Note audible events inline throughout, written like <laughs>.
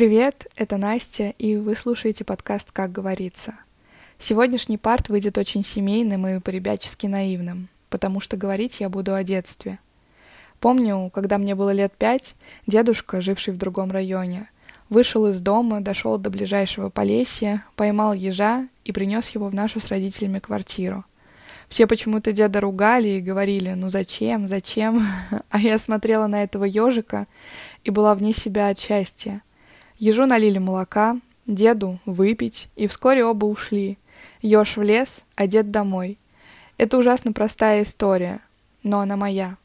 Привет, это Настя, и вы слушаете подкаст «Как говорится». Сегодняшний парт выйдет очень семейным и по-ребячески наивным, потому что говорить я буду о детстве. Помню, когда мне было лет пять, дедушка, живший в другом районе, вышел из дома, дошел до ближайшего полесья, поймал ежа и принес его в нашу с родителями квартиру. Все почему-то деда ругали и говорили, ну зачем, зачем? <laughs> А я смотрела на этого ежика и была вне себя от счастья. Ежу налили молока, деду выпить, и вскоре оба ушли. Еж в лес, а дед домой. Это ужасно простая история, но она моя.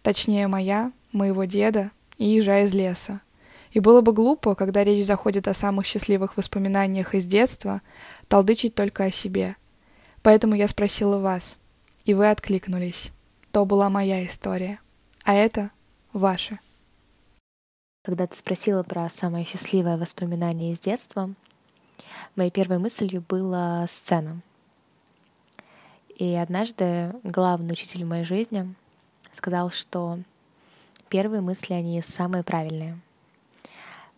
Точнее, моя, моего деда и ежа из леса. И было бы глупо, когда речь заходит о самых счастливых воспоминаниях из детства, толдычить только о себе. Поэтому я спросила вас, и вы откликнулись. То была моя история, а это ваша. Когда ты спросила про самое счастливое воспоминание из детства, моей первой мыслью была сцена. И однажды главный учитель моей жизни сказал, что первые мысли, они самые правильные.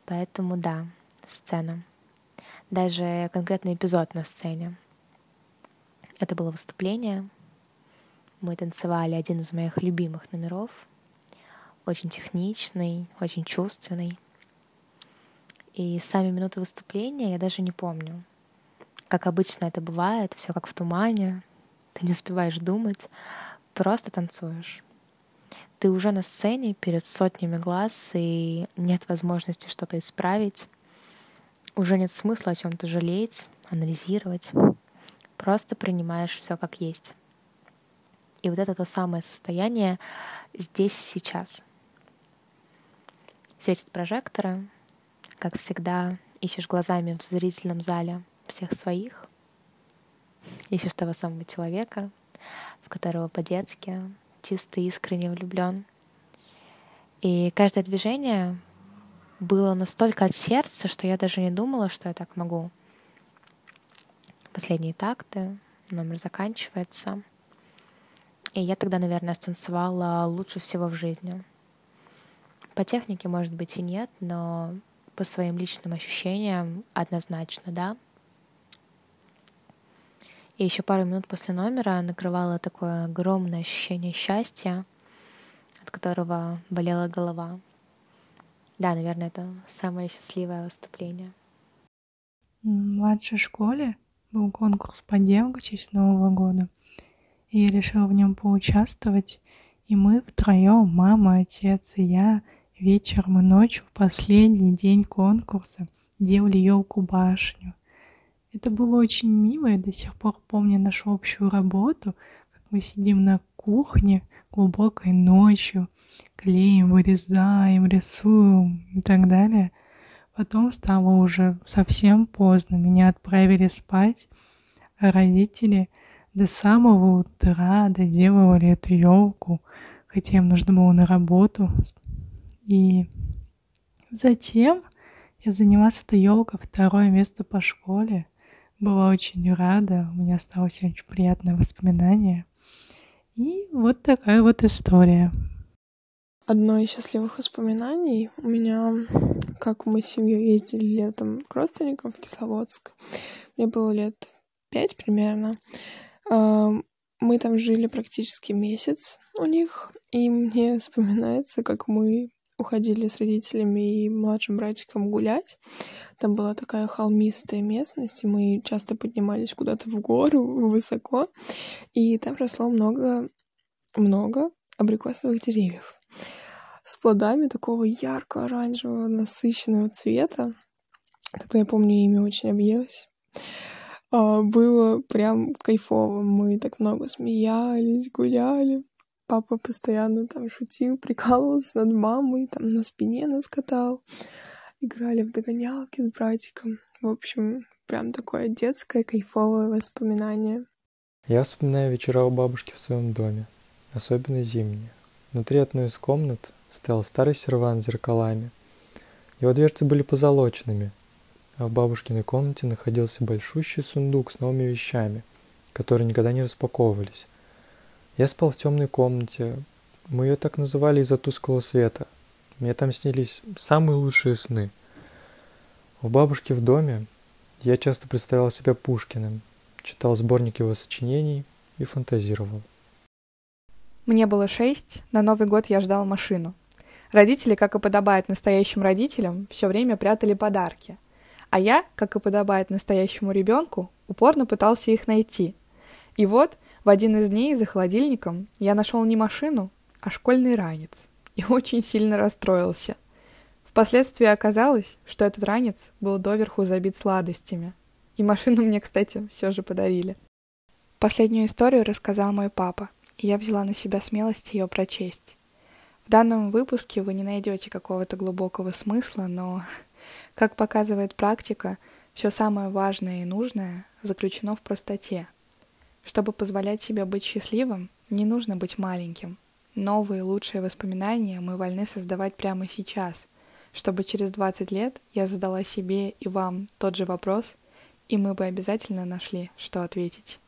Поэтому да, сцена. Даже конкретный эпизод на сцене. Это было выступление. Мы танцевали один из моих любимых номеров — очень техничный, очень чувственный. И сами минуты выступления я даже не помню. Как обычно это бывает, все как в тумане, ты не успеваешь думать, просто танцуешь. Ты уже на сцене перед сотнями глаз, и нет возможности что-то исправить. Уже нет смысла о чем-то жалеть, анализировать. Просто принимаешь все как есть. И вот это то самое состояние здесь сейчас — Светят прожекторы. Как всегда, ищешь глазами в зрительном зале всех своих. Ищешь того самого человека, в которого по-детски чисто искренне влюблен. И каждое движение было настолько от сердца, что я даже не думала, что я так могу. Последние такты, номер заканчивается. И я тогда, наверное, станцевала лучше всего в жизни — по технике, может быть, и нет, но по своим личным ощущениям однозначно, да. И еще пару минут после номера накрывало такое огромное ощущение счастья, от которого болела голова. Да, наверное, это самое счастливое выступление. В младшей школе был конкурс по девку честь Нового года. И я решила в нем поучаствовать. И мы втроем, мама, отец и я, Вечером и ночью в последний день конкурса делали елку башню. Это было очень мило, я до сих пор помню нашу общую работу, как мы сидим на кухне глубокой ночью, клеим, вырезаем, рисуем и так далее. Потом стало уже совсем поздно, меня отправили спать, а родители до самого утра доделывали эту елку, хотя им нужно было на работу, и затем я занималась этой елкой второе место по школе. Была очень рада, у меня осталось очень приятное воспоминание. И вот такая вот история. Одно из счастливых воспоминаний у меня, как мы с семьей ездили летом к родственникам в Кисловодск. Мне было лет пять примерно. Мы там жили практически месяц у них, и мне вспоминается, как мы уходили с родителями и младшим братиком гулять. Там была такая холмистая местность, и мы часто поднимались куда-то в гору, высоко, и там росло много, много абрикосовых деревьев с плодами такого ярко-оранжевого насыщенного цвета. Тогда я помню, ими очень объелась. А, было прям кайфово. Мы так много смеялись, гуляли папа постоянно там шутил, <laughs> прикалывался над мамой, там на спине нас катал. Играли в догонялки с братиком. В общем, прям такое детское кайфовое воспоминание. Я вспоминаю вечера у бабушки в своем доме, особенно зимние. Внутри одной из комнат стоял старый сервант с зеркалами. Его дверцы были позолоченными, а в бабушкиной комнате находился большущий сундук с новыми вещами, которые никогда не распаковывались. Я спал в темной комнате. Мы ее так называли из-за тусклого света. Мне там снились самые лучшие сны. У бабушки в доме я часто представлял себя Пушкиным, читал сборник его сочинений и фантазировал. Мне было шесть, на Новый год я ждал машину. Родители, как и подобает настоящим родителям, все время прятали подарки. А я, как и подобает настоящему ребенку, упорно пытался их найти. И вот, в один из дней за холодильником я нашел не машину, а школьный ранец. И <laughs> очень сильно расстроился. Впоследствии оказалось, что этот ранец был доверху забит сладостями. И машину мне, кстати, все же подарили. Последнюю историю рассказал мой папа, и я взяла на себя смелость ее прочесть. В данном выпуске вы не найдете какого-то глубокого смысла, но, <laughs> как показывает практика, все самое важное и нужное заключено в простоте. Чтобы позволять себе быть счастливым, не нужно быть маленьким. Новые лучшие воспоминания мы вольны создавать прямо сейчас, чтобы через 20 лет я задала себе и вам тот же вопрос, и мы бы обязательно нашли, что ответить.